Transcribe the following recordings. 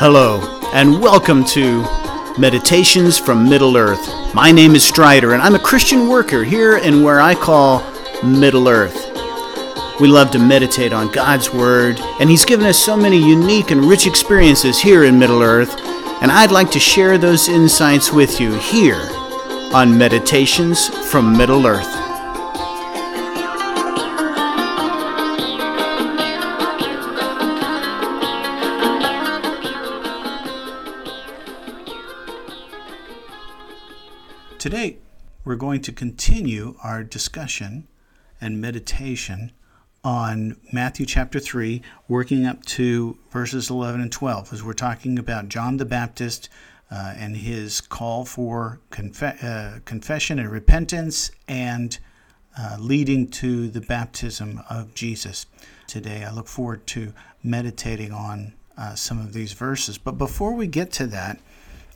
Hello, and welcome to Meditations from Middle Earth. My name is Strider, and I'm a Christian worker here in where I call Middle Earth. We love to meditate on God's Word, and He's given us so many unique and rich experiences here in Middle Earth, and I'd like to share those insights with you here on Meditations from Middle Earth. Going to continue our discussion and meditation on Matthew chapter 3, working up to verses 11 and 12, as we're talking about John the Baptist uh, and his call for confe- uh, confession and repentance and uh, leading to the baptism of Jesus. Today, I look forward to meditating on uh, some of these verses. But before we get to that,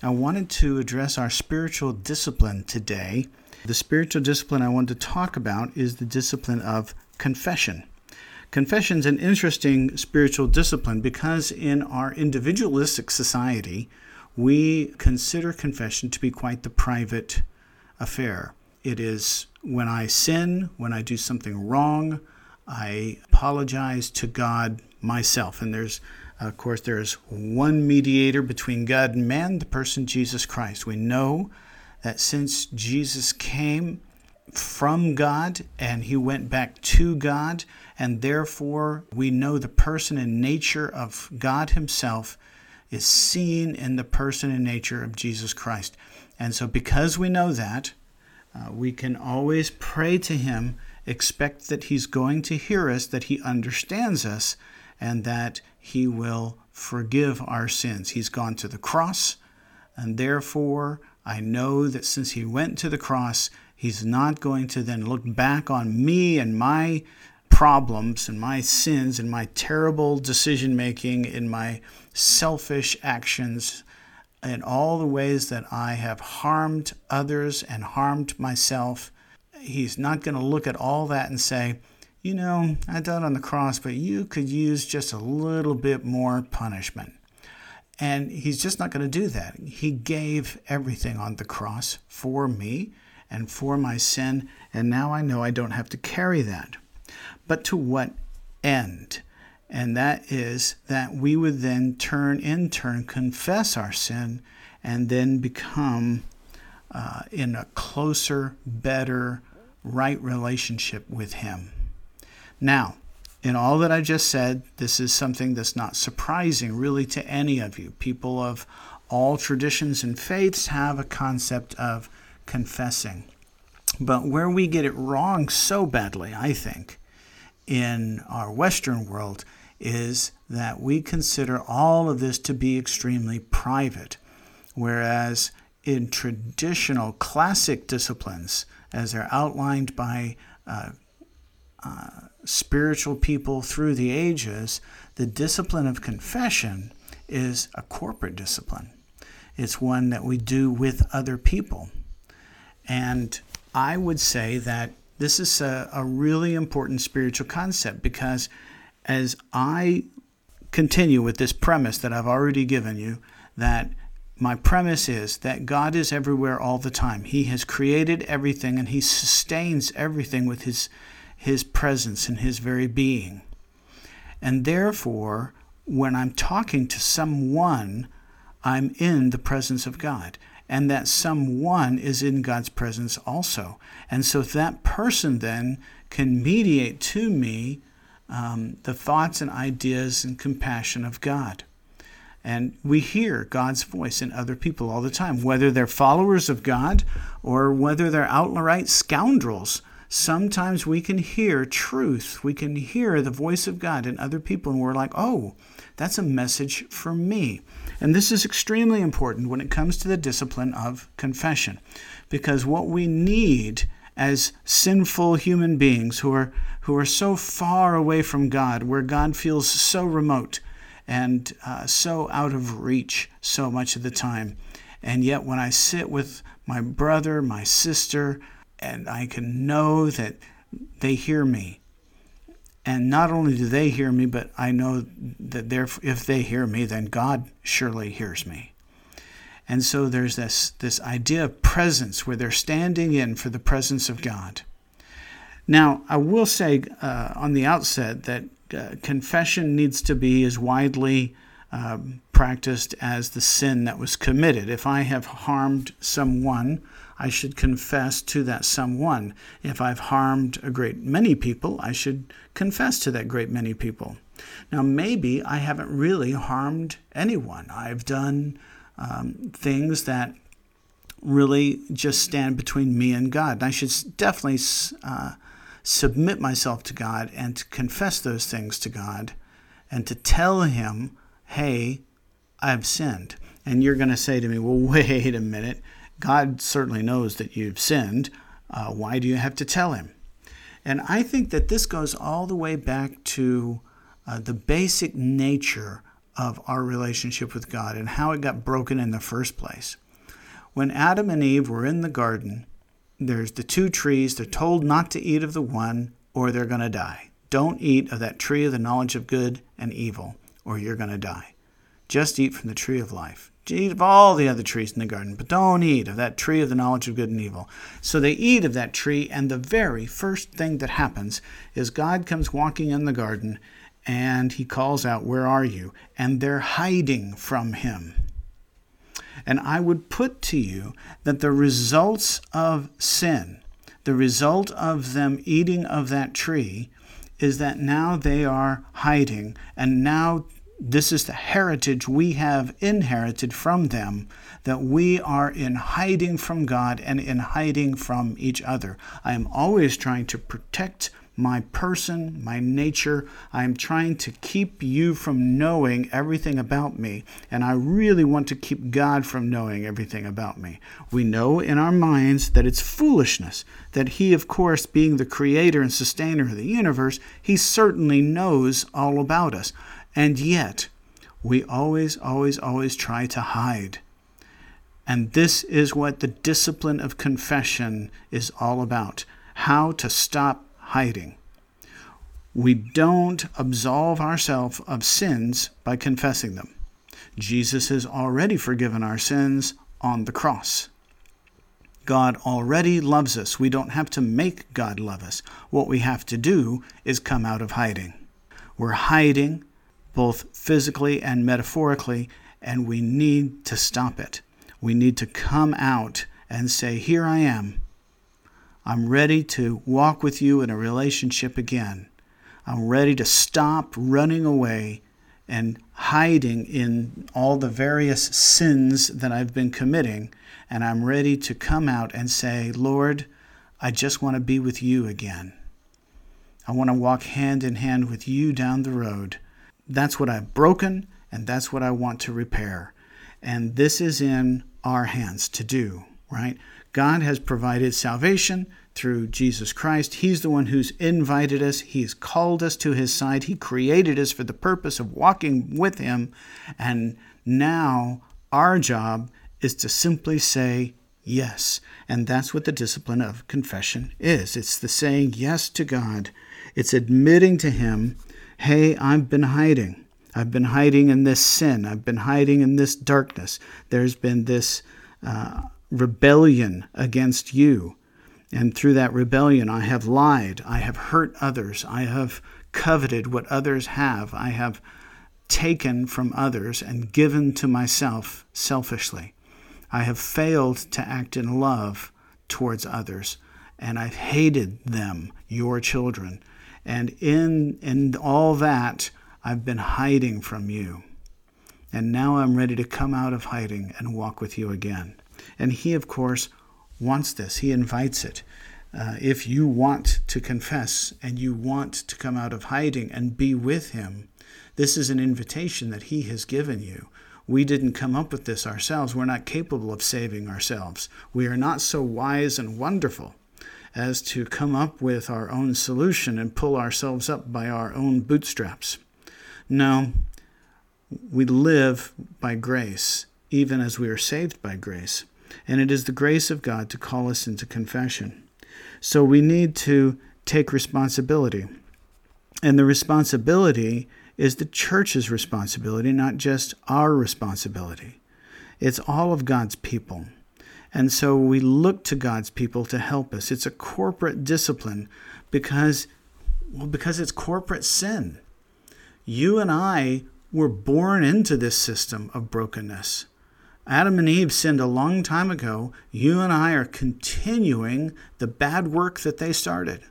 I wanted to address our spiritual discipline today. The spiritual discipline I want to talk about is the discipline of confession. Confession is an interesting spiritual discipline because in our individualistic society, we consider confession to be quite the private affair. It is when I sin, when I do something wrong, I apologize to God myself. And there's of course, there is one mediator between God and man, the person Jesus Christ. We know that since Jesus came from God and he went back to God, and therefore we know the person and nature of God Himself is seen in the person and nature of Jesus Christ. And so, because we know that, uh, we can always pray to Him, expect that He's going to hear us, that He understands us, and that he will forgive our sins. He's gone to the cross, and therefore I know that since he went to the cross, he's not going to then look back on me and my problems and my sins and my terrible decision making and my selfish actions and all the ways that I have harmed others and harmed myself. He's not going to look at all that and say, you know, I died on the cross, but you could use just a little bit more punishment. And he's just not going to do that. He gave everything on the cross for me and for my sin, and now I know I don't have to carry that. But to what end? And that is that we would then turn in turn, confess our sin, and then become uh, in a closer, better, right relationship with Him. Now, in all that I just said, this is something that's not surprising really to any of you. People of all traditions and faiths have a concept of confessing. But where we get it wrong so badly, I think, in our Western world, is that we consider all of this to be extremely private. Whereas in traditional classic disciplines, as they're outlined by uh, uh, spiritual people through the ages, the discipline of confession is a corporate discipline. It's one that we do with other people. And I would say that this is a, a really important spiritual concept because as I continue with this premise that I've already given you, that my premise is that God is everywhere all the time. He has created everything and He sustains everything with His his presence and his very being. And therefore, when I'm talking to someone, I'm in the presence of God. And that someone is in God's presence also. And so that person then can mediate to me um, the thoughts and ideas and compassion of God. And we hear God's voice in other people all the time, whether they're followers of God or whether they're outright scoundrels sometimes we can hear truth. We can hear the voice of God in other people, and we're like, oh, that's a message for me. And this is extremely important when it comes to the discipline of confession, because what we need as sinful human beings who are, who are so far away from God, where God feels so remote and uh, so out of reach so much of the time. And yet, when I sit with my brother, my sister, and I can know that they hear me. And not only do they hear me, but I know that if they hear me, then God surely hears me. And so there's this, this idea of presence where they're standing in for the presence of God. Now, I will say uh, on the outset that uh, confession needs to be as widely um, practiced as the sin that was committed. If I have harmed someone, I should confess to that someone. If I've harmed a great many people, I should confess to that great many people. Now, maybe I haven't really harmed anyone. I've done um, things that really just stand between me and God. And I should definitely uh, submit myself to God and to confess those things to God and to tell Him, hey, I've sinned. And you're going to say to me, well, wait a minute. God certainly knows that you've sinned. Uh, why do you have to tell Him? And I think that this goes all the way back to uh, the basic nature of our relationship with God and how it got broken in the first place. When Adam and Eve were in the garden, there's the two trees. They're told not to eat of the one, or they're going to die. Don't eat of that tree of the knowledge of good and evil, or you're going to die. Just eat from the tree of life. Eat of all the other trees in the garden, but don't eat of that tree of the knowledge of good and evil. So they eat of that tree, and the very first thing that happens is God comes walking in the garden and he calls out, Where are you? And they're hiding from him. And I would put to you that the results of sin, the result of them eating of that tree, is that now they are hiding, and now this is the heritage we have inherited from them that we are in hiding from God and in hiding from each other. I am always trying to protect my person, my nature. I am trying to keep you from knowing everything about me, and I really want to keep God from knowing everything about me. We know in our minds that it's foolishness, that He, of course, being the creator and sustainer of the universe, He certainly knows all about us. And yet, we always, always, always try to hide. And this is what the discipline of confession is all about how to stop hiding. We don't absolve ourselves of sins by confessing them. Jesus has already forgiven our sins on the cross. God already loves us. We don't have to make God love us. What we have to do is come out of hiding. We're hiding both physically and metaphorically, and we need to stop it. We need to come out and say, Here I am. I'm ready to walk with you in a relationship again. I'm ready to stop running away and hiding in all the various sins that I've been committing. And I'm ready to come out and say, Lord, I just want to be with you again. I want to walk hand in hand with you down the road. That's what I've broken, and that's what I want to repair. And this is in our hands to do, right? God has provided salvation through Jesus Christ. He's the one who's invited us, He's called us to His side, He created us for the purpose of walking with Him. And now our job is to simply say yes. And that's what the discipline of confession is it's the saying yes to God, it's admitting to Him, hey, I've been hiding. I've been hiding in this sin. I've been hiding in this darkness. There's been this uh, rebellion against you. And through that rebellion, I have lied. I have hurt others. I have coveted what others have. I have taken from others and given to myself selfishly. I have failed to act in love towards others, and I've hated them, your children. And in, in all that, I've been hiding from you. And now I'm ready to come out of hiding and walk with you again. And he, of course, wants this, he invites it. Uh, if you want to confess and you want to come out of hiding and be with him, this is an invitation that he has given you. We didn't come up with this ourselves. We're not capable of saving ourselves. We are not so wise and wonderful as to come up with our own solution and pull ourselves up by our own bootstraps. No, we live by grace, even as we are saved by grace. And it is the grace of God to call us into confession. So we need to take responsibility. And the responsibility is the church's responsibility, not just our responsibility. It's all of God's people. And so we look to God's people to help us. It's a corporate discipline because well because it's corporate sin. You and I were born into this system of brokenness. Adam and Eve sinned a long time ago. You and I are continuing the bad work that they started.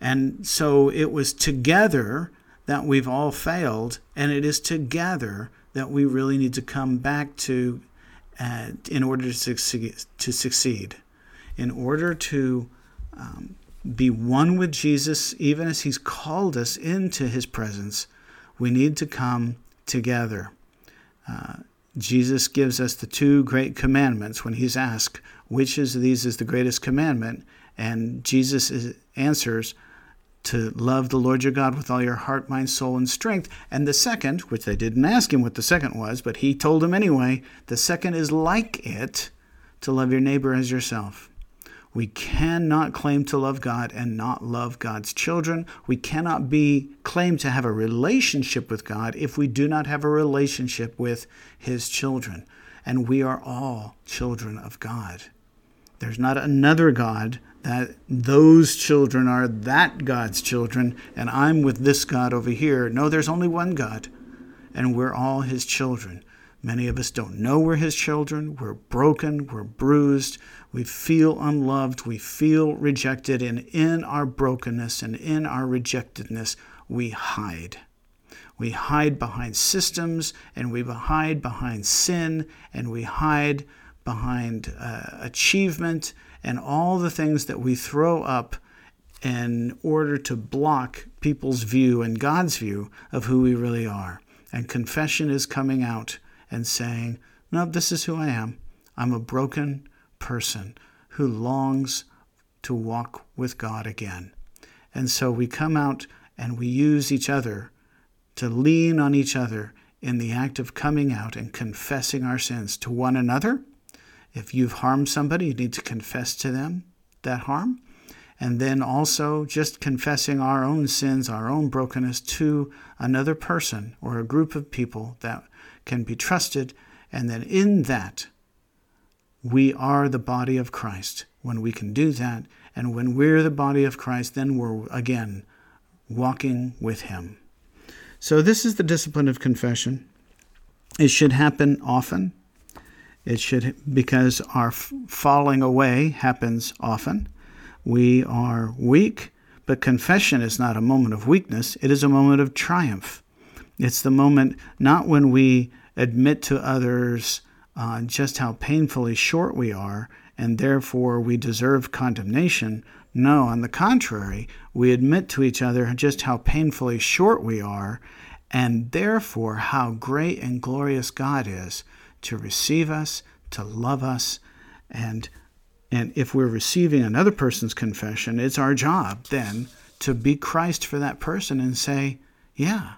And so it was together that we've all failed, and it is together that we really need to come back to in order to succeed, to succeed. In order to um, be one with Jesus, even as He's called us into His presence, we need to come together. Uh, Jesus gives us the two great commandments when he's asked, which of these is the greatest commandment? And Jesus is, answers, to love the Lord your God with all your heart, mind, soul, and strength. And the second, which they didn't ask him what the second was, but he told him anyway, the second is like it to love your neighbor as yourself. We cannot claim to love God and not love God's children. We cannot be claim to have a relationship with God if we do not have a relationship with his children. And we are all children of God. There's not another God that those children are that God's children and I'm with this God over here. No, there's only one God and we're all his children. Many of us don't know we're his children. We're broken, we're bruised, we feel unloved, we feel rejected, and in our brokenness and in our rejectedness, we hide. We hide behind systems, and we hide behind sin, and we hide behind uh, achievement, and all the things that we throw up in order to block people's view and God's view of who we really are. And confession is coming out and saying, No, this is who I am. I'm a broken, person who longs to walk with God again. And so we come out and we use each other to lean on each other in the act of coming out and confessing our sins to one another. If you've harmed somebody, you need to confess to them that harm. And then also just confessing our own sins, our own brokenness to another person or a group of people that can be trusted. And then in that, we are the body of Christ. When we can do that, and when we're the body of Christ, then we're again walking with Him. So, this is the discipline of confession. It should happen often. It should, because our falling away happens often. We are weak, but confession is not a moment of weakness, it is a moment of triumph. It's the moment not when we admit to others uh, just how painfully short we are, and therefore we deserve condemnation. No, on the contrary, we admit to each other just how painfully short we are, and therefore how great and glorious God is to receive us, to love us, and and if we're receiving another person's confession, it's our job then to be Christ for that person and say, Yeah,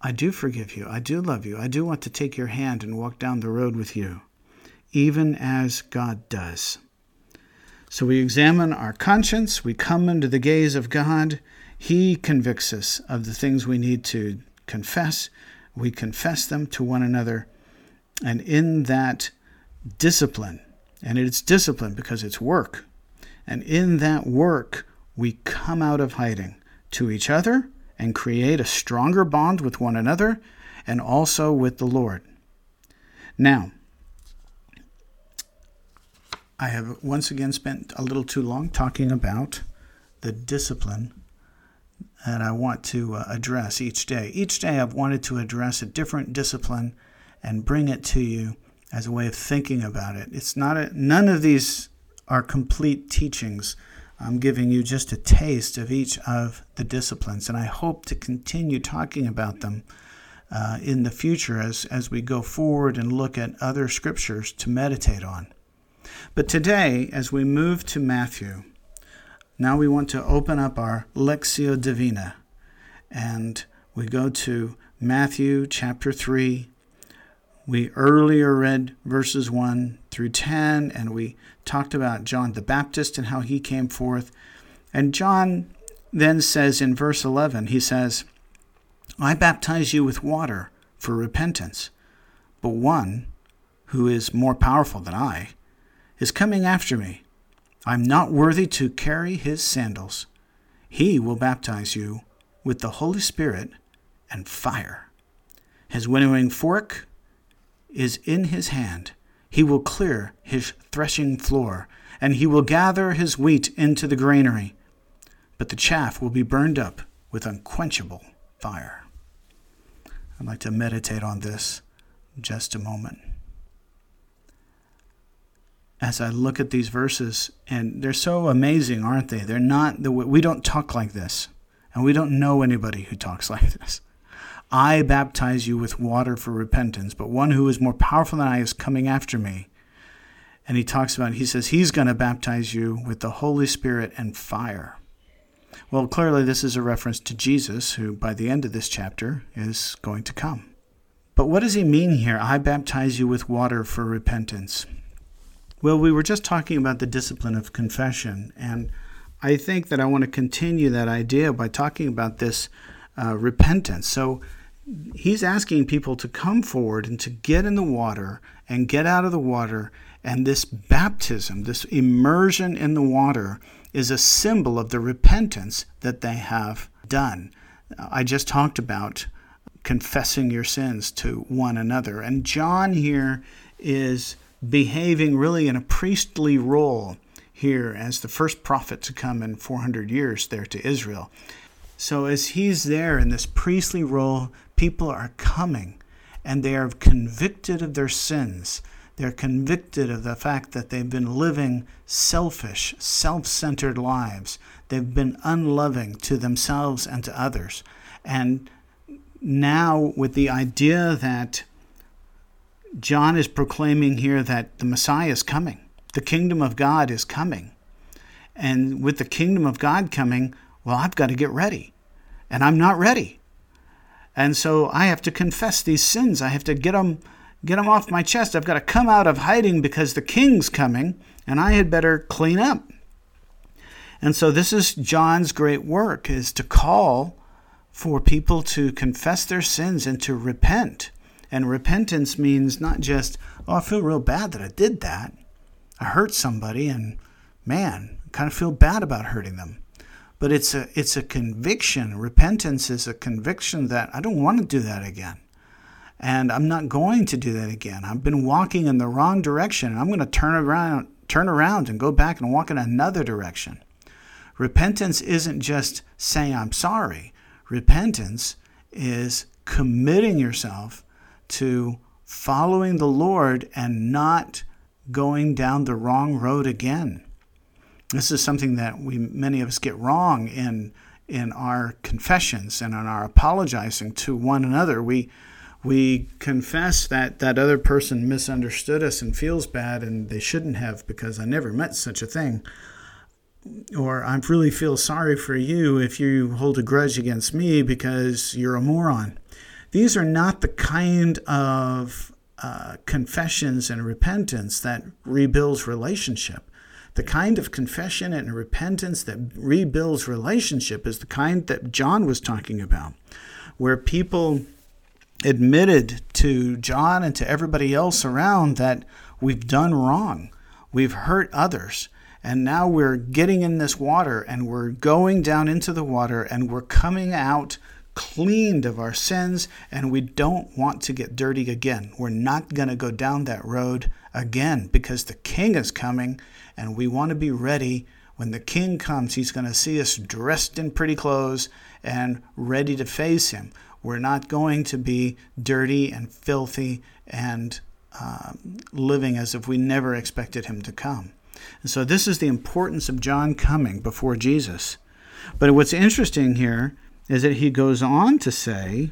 I do forgive you. I do love you. I do want to take your hand and walk down the road with you, even as God does. So we examine our conscience, we come into the gaze of God. He convicts us of the things we need to confess. We confess them to one another. And in that discipline, and it's discipline because it's work, and in that work, we come out of hiding to each other and create a stronger bond with one another and also with the Lord. Now, I have once again spent a little too long talking about the discipline that I want to uh, address each day. Each day I've wanted to address a different discipline and bring it to you as a way of thinking about it. It's not a, none of these are complete teachings I'm giving you just a taste of each of the disciplines, and I hope to continue talking about them uh, in the future as, as we go forward and look at other scriptures to meditate on. But today, as we move to Matthew, now we want to open up our Lectio Divina, and we go to Matthew chapter 3, we earlier read verses 1 through 10, and we talked about John the Baptist and how he came forth. And John then says in verse 11, he says, I baptize you with water for repentance, but one who is more powerful than I is coming after me. I'm not worthy to carry his sandals. He will baptize you with the Holy Spirit and fire. His winnowing fork is in his hand. He will clear his threshing floor, and he will gather his wheat into the granary. But the chaff will be burned up with unquenchable fire. I'd like to meditate on this just a moment as I look at these verses, and they're so amazing, aren't they? They're not the we don't talk like this, and we don't know anybody who talks like this. I baptize you with water for repentance, but one who is more powerful than I is coming after me. And he talks about, he says, he's going to baptize you with the Holy Spirit and fire. Well, clearly, this is a reference to Jesus, who by the end of this chapter is going to come. But what does he mean here? I baptize you with water for repentance. Well, we were just talking about the discipline of confession, and I think that I want to continue that idea by talking about this uh, repentance. So he's asking people to come forward and to get in the water and get out of the water. And this baptism, this immersion in the water, is a symbol of the repentance that they have done. I just talked about confessing your sins to one another. And John here is behaving really in a priestly role here as the first prophet to come in 400 years there to Israel. So, as he's there in this priestly role, people are coming and they are convicted of their sins. They're convicted of the fact that they've been living selfish, self centered lives. They've been unloving to themselves and to others. And now, with the idea that John is proclaiming here that the Messiah is coming. The kingdom of God is coming. And with the kingdom of God coming, well, I've got to get ready. And I'm not ready. And so I have to confess these sins. I have to get them get them off my chest. I've got to come out of hiding because the king's coming and I had better clean up. And so this is John's great work is to call for people to confess their sins and to repent. And repentance means not just, oh, I feel real bad that I did that. I hurt somebody and man, I kind of feel bad about hurting them. But it's a it's a conviction. Repentance is a conviction that I don't want to do that again. And I'm not going to do that again. I've been walking in the wrong direction and I'm going to turn around turn around and go back and walk in another direction. Repentance isn't just saying I'm sorry. Repentance is committing yourself to following the Lord and not going down the wrong road again. This is something that we many of us get wrong in in our confessions and in our apologizing to one another. We we confess that that other person misunderstood us and feels bad and they shouldn't have because I never meant such a thing. Or I really feel sorry for you if you hold a grudge against me because you're a moron. These are not the kind of uh, confessions and repentance that rebuilds relationship. The kind of confession and repentance that rebuilds relationship is the kind that John was talking about, where people admitted to John and to everybody else around that we've done wrong, we've hurt others, and now we're getting in this water and we're going down into the water and we're coming out cleaned of our sins and we don't want to get dirty again. We're not going to go down that road again because the king is coming and we want to be ready. When the king comes, he's going to see us dressed in pretty clothes and ready to face him. We're not going to be dirty and filthy and uh, living as if we never expected him to come. And so, this is the importance of John coming before Jesus. But what's interesting here is that he goes on to say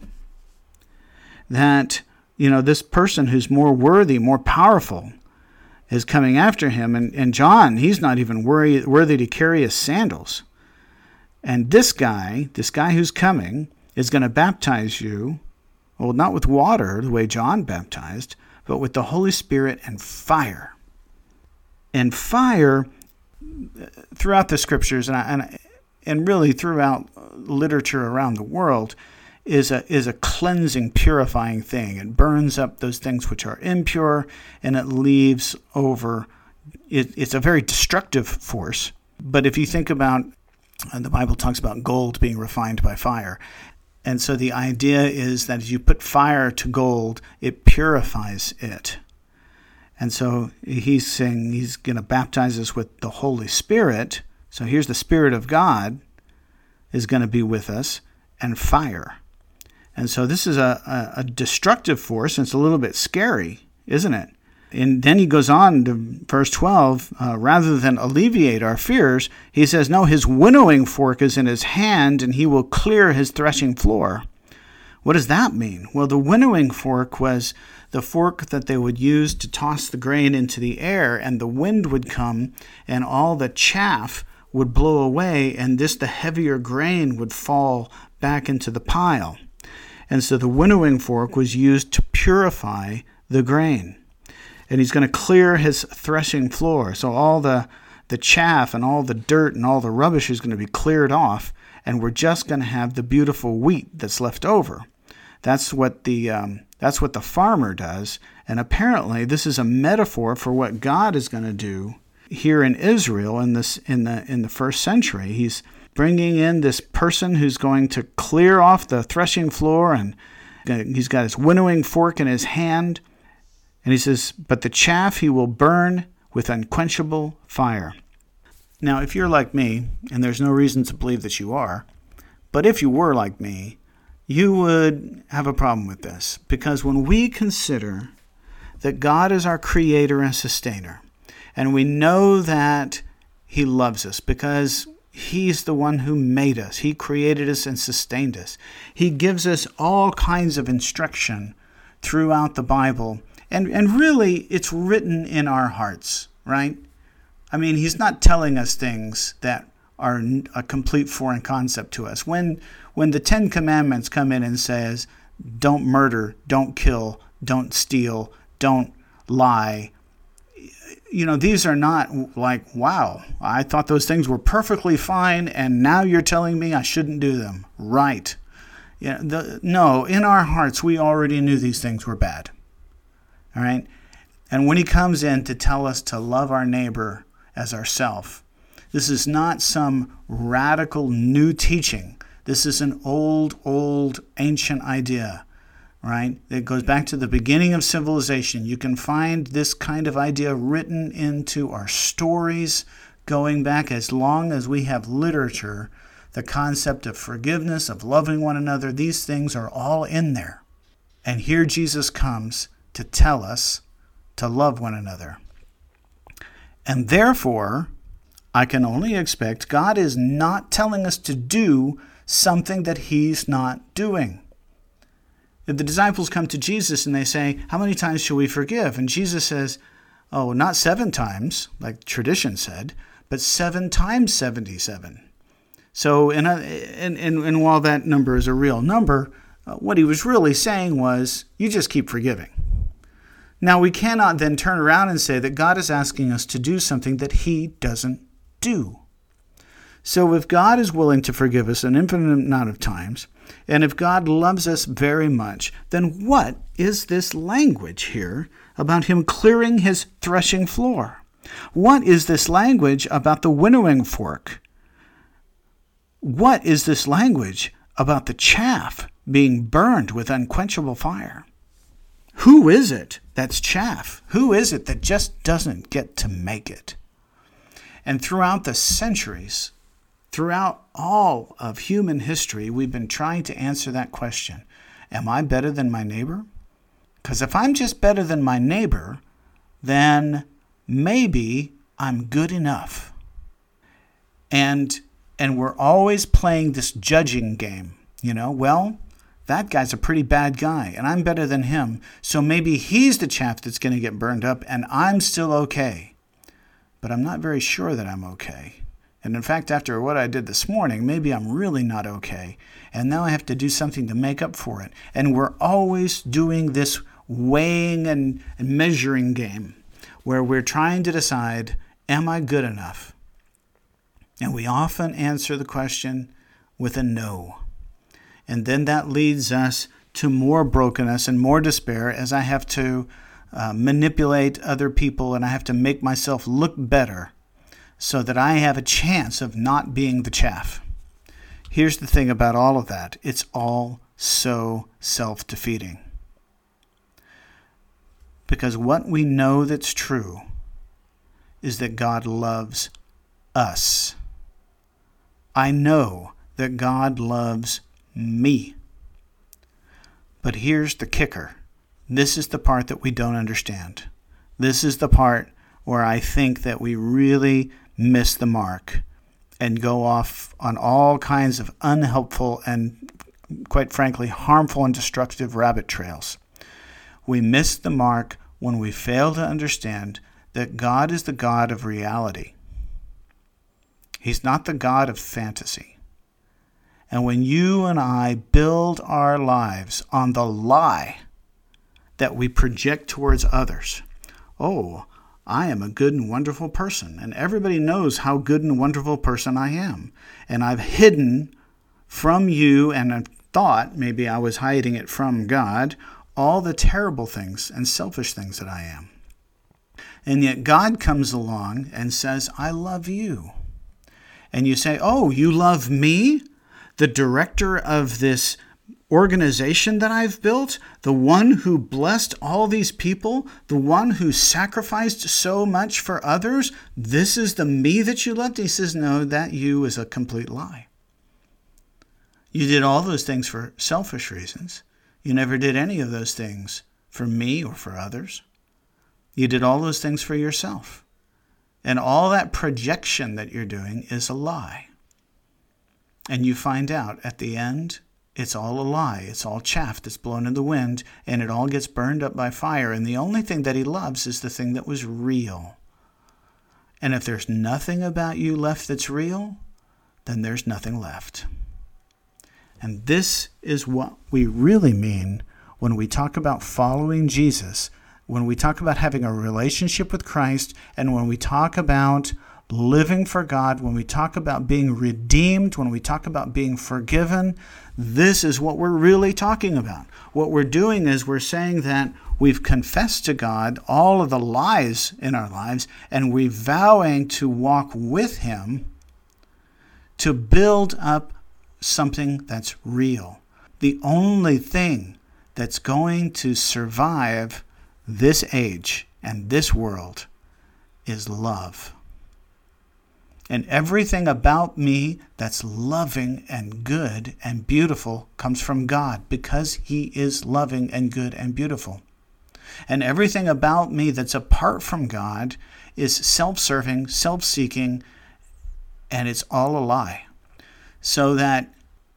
that, you know, this person who's more worthy, more powerful, is coming after him. And, and John, he's not even worthy, worthy to carry his sandals. And this guy, this guy who's coming, is going to baptize you, well, not with water, the way John baptized, but with the Holy Spirit and fire. And fire, uh, throughout the scriptures, and, I, and and really throughout literature around the world, is a is a cleansing, purifying thing. It burns up those things which are impure, and it leaves over. It, it's a very destructive force. But if you think about, the Bible talks about gold being refined by fire, and so the idea is that as you put fire to gold, it purifies it. And so he's saying he's going to baptize us with the Holy Spirit. So here's the Spirit of God is going to be with us, and fire. And so this is a, a, a destructive force, and it's a little bit scary, isn't it? And then he goes on to verse 12 uh, rather than alleviate our fears, he says, No, his winnowing fork is in his hand, and he will clear his threshing floor. What does that mean? Well, the winnowing fork was the fork that they would use to toss the grain into the air, and the wind would come, and all the chaff would blow away, and this, the heavier grain, would fall back into the pile. And so the winnowing fork was used to purify the grain. And he's going to clear his threshing floor. So all the, the chaff and all the dirt and all the rubbish is going to be cleared off. And we're just going to have the beautiful wheat that's left over. That's what the um, that's what the farmer does. And apparently, this is a metaphor for what God is going to do here in Israel in this in the in the first century. He's bringing in this person who's going to clear off the threshing floor and he's got his winnowing fork in his hand. And he says, But the chaff he will burn with unquenchable fire. Now, if you're like me, and there's no reason to believe that you are, but if you were like me, you would have a problem with this. Because when we consider that God is our creator and sustainer, and we know that he loves us because He's the one who made us. He created us and sustained us. He gives us all kinds of instruction throughout the Bible. And, and really, it's written in our hearts, right? I mean, He's not telling us things that are a complete foreign concept to us. When, when the Ten Commandments come in and says, don't murder, don't kill, don't steal, don't lie, you know, these are not like, wow, I thought those things were perfectly fine, and now you're telling me I shouldn't do them. Right. Yeah, the, no, in our hearts, we already knew these things were bad. All right? And when he comes in to tell us to love our neighbor as ourself, this is not some radical new teaching. This is an old, old, ancient idea right? It goes back to the beginning of civilization. You can find this kind of idea written into our stories going back as long as we have literature. The concept of forgiveness, of loving one another, these things are all in there. And here Jesus comes to tell us to love one another. And therefore, I can only expect God is not telling us to do something that He's not doing. If the disciples come to Jesus and they say, How many times shall we forgive? And Jesus says, Oh, not seven times, like tradition said, but seven times 77. So, and, and, and, and while that number is a real number, uh, what he was really saying was, You just keep forgiving. Now, we cannot then turn around and say that God is asking us to do something that he doesn't do. So, if God is willing to forgive us an infinite amount of times, and if God loves us very much, then what is this language here about Him clearing His threshing floor? What is this language about the winnowing fork? What is this language about the chaff being burned with unquenchable fire? Who is it that's chaff? Who is it that just doesn't get to make it? And throughout the centuries, Throughout all of human history, we've been trying to answer that question Am I better than my neighbor? Because if I'm just better than my neighbor, then maybe I'm good enough. And and we're always playing this judging game. You know, well, that guy's a pretty bad guy and I'm better than him. So maybe he's the chaff that's going to get burned up and I'm still okay. But I'm not very sure that I'm okay. And in fact, after what I did this morning, maybe I'm really not okay. And now I have to do something to make up for it. And we're always doing this weighing and, measuring game where we're trying to decide am I good enough? And we often answer the question with a no. And then that leads us to more brokenness and more despair as I have to uh, manipulate other people and I have to make myself look better so that I have a chance of not being the chaff. Here's the thing about all of that it's all so self defeating. Because what we know that's true is that God loves us. I know that God loves me. But here's the kicker this is the part that we don't understand. This is the part where I think that we really miss the mark and go off on all kinds of unhelpful and, quite frankly, harmful and destructive rabbit trails. We miss the mark when we fail to understand that God is the God of reality. He's not the God of fantasy. And when you and I build our lives on the lie that we project towards others, oh, I am a good and wonderful person, and everybody knows how good and wonderful person I am. And I've hidden from you and I thought maybe I was hiding it from God all the terrible things and selfish things that I am. And yet God comes along and says, I love you. And you say, Oh, you love me? the director of this organization that I've built, the one who blessed all these people, the one who sacrificed so much for others, this is the me that you loved? He says, No, that you is a complete lie. You did all those things for selfish reasons. You never did any of those things for me or for others. You did all those things for yourself. And all that projection that you're doing is a lie. And you find out at the end, it's all a lie. It's all chaff that's blown in the wind, and it all gets burned up by fire. And the only thing that he loves is the thing that was real. And if there's nothing about you left that's real, then there's nothing left. And this is what we really mean when we talk about following Jesus, when we talk about having a relationship with Christ, and when we talk about living for God, when we talk about being redeemed, when we talk about being forgiven, this is what we're really talking about. What we're doing is we're saying that we've confessed to God all of the lies in our lives and we're vowing to walk with Him to build up something that's real. The only thing that's going to survive this age and this world is love. And everything about me that's loving and good and beautiful comes from God because He is loving and good and beautiful. And everything about me that's apart from God is self serving, self seeking, and it's all a lie. So that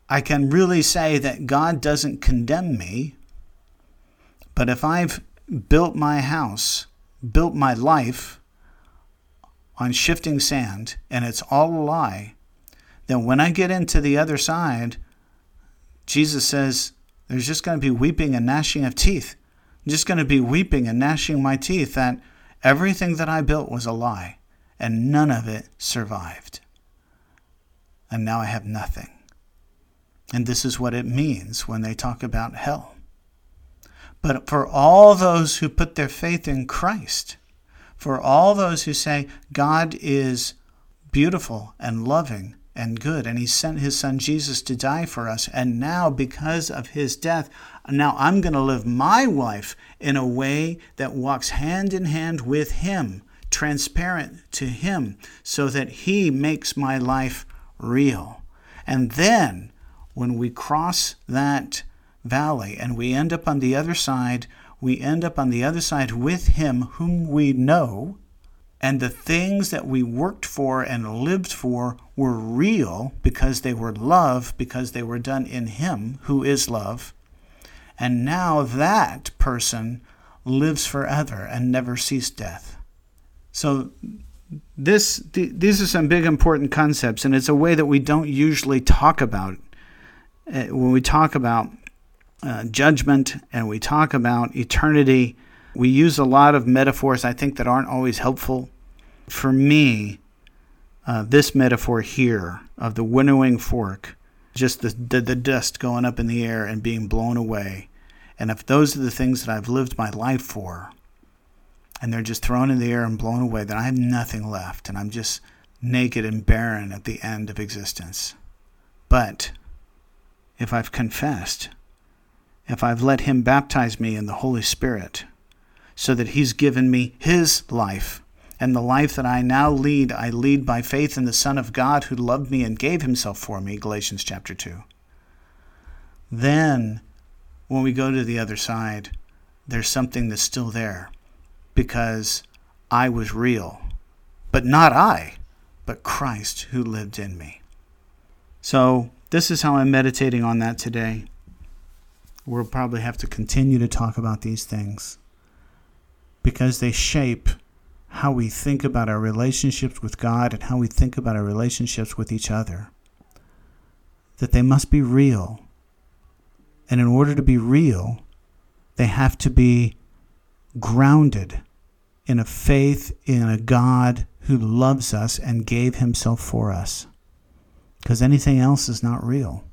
I can really say that God doesn't condemn me, but if I've built my house, built my life, on shifting sand and it's all a lie, then when I get into the other side, Jesus says there's just going to be weeping and gnashing of teeth. I'm just going to be weeping and gnashing my teeth that everything that I built was a lie and none of it survived. And now I have nothing. And this is what it means when they talk about hell. But for all those who put their faith in Christ, for all those who say God is beautiful and loving and good, and He sent His Son Jesus to die for us. And now, because of His death, now I'm going to live my life in a way that walks hand in hand with Him, transparent to Him, so that He makes my life real. And then, when we cross that valley and we end up on the other side, we end up on the other side with Him whom we know, and the things that we worked for and lived for were real because they were love, because they were done in Him who is love. And now that person lives forever and never sees death. So, this, th- these are some big important concepts, and it's a way that we don't usually talk about. Uh, when we talk about uh, judgment and we talk about eternity. We use a lot of metaphors I think that aren't always helpful. For me, uh, this metaphor here of the winnowing fork, just the, the, the dust going up in the air and being blown away. And if those are the things that I've lived my life for, and they're just thrown in the air and blown away, then I have nothing left, and I'm just naked and barren at the end of existence. But if I've confessed, if I've let Him baptize me in the Holy Spirit, so that He's given me His life, and the life that I now lead, I lead by faith in the Son of God who loved me and gave Himself for me, Galatians chapter 2. Then, when we go to the other side, there's something that's still there because I was real, but not I, but Christ who lived in me. So, this is how I'm meditating on that today. We'll probably have to continue to talk about these things because they shape how we think about our relationships with God and how we think about our relationships with each other. That they must be real. And in order to be real, they have to be grounded in a faith in a God who loves us and gave himself for us because anything else is not real.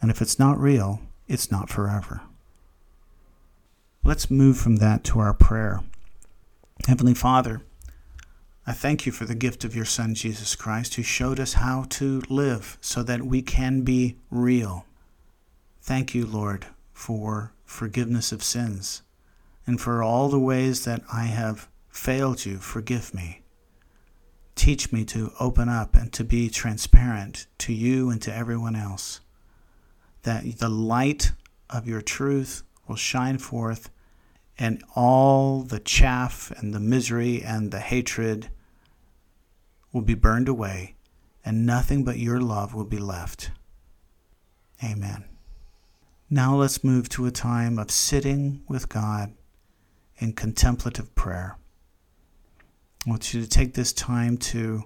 And if it's not real, it's not forever. Let's move from that to our prayer. Heavenly Father, I thank you for the gift of your Son, Jesus Christ, who showed us how to live so that we can be real. Thank you, Lord, for forgiveness of sins and for all the ways that I have failed you. Forgive me. Teach me to open up and to be transparent to you and to everyone else. That the light of your truth will shine forth, and all the chaff and the misery and the hatred will be burned away, and nothing but your love will be left. Amen. Now let's move to a time of sitting with God in contemplative prayer. I want you to take this time to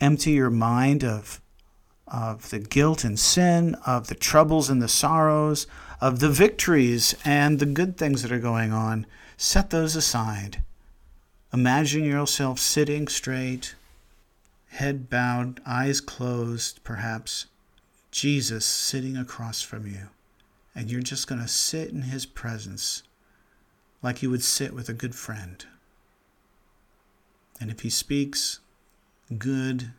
empty your mind of, of the guilt and sin, of the troubles and the sorrows, of the victories and the good things that are going on. Set those aside. Imagine yourself sitting straight, head bowed, eyes closed, perhaps. Jesus sitting across from you. And you're just going to sit in his presence like you would sit with a good friend. And if he speaks, good,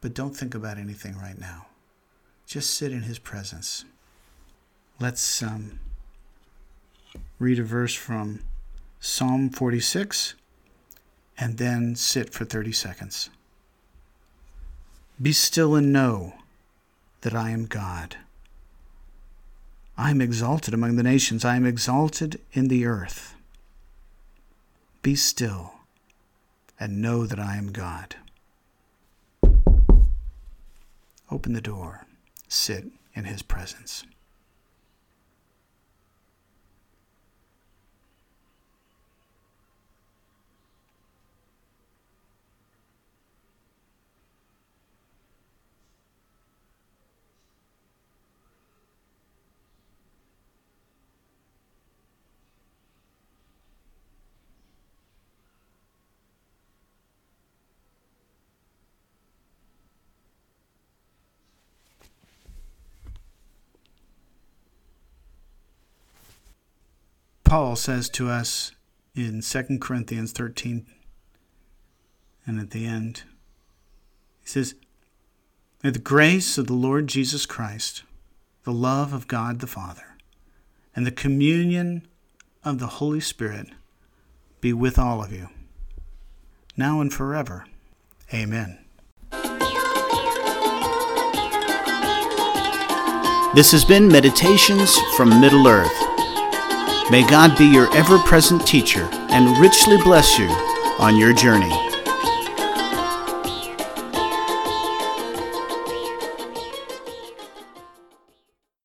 but don't think about anything right now. Just sit in his presence. Let's um, read a verse from Psalm 46 and then sit for 30 seconds. Be still and know that I am God. I am exalted among the nations, I am exalted in the earth. Be still and know that I am God. Open the door, sit in his presence. Paul says to us in 2 Corinthians 13 and at the end, he says, May the grace of the Lord Jesus Christ, the love of God the Father, and the communion of the Holy Spirit be with all of you, now and forever. Amen. This has been Meditations from Middle Earth. May God be your ever present teacher and richly bless you on your journey.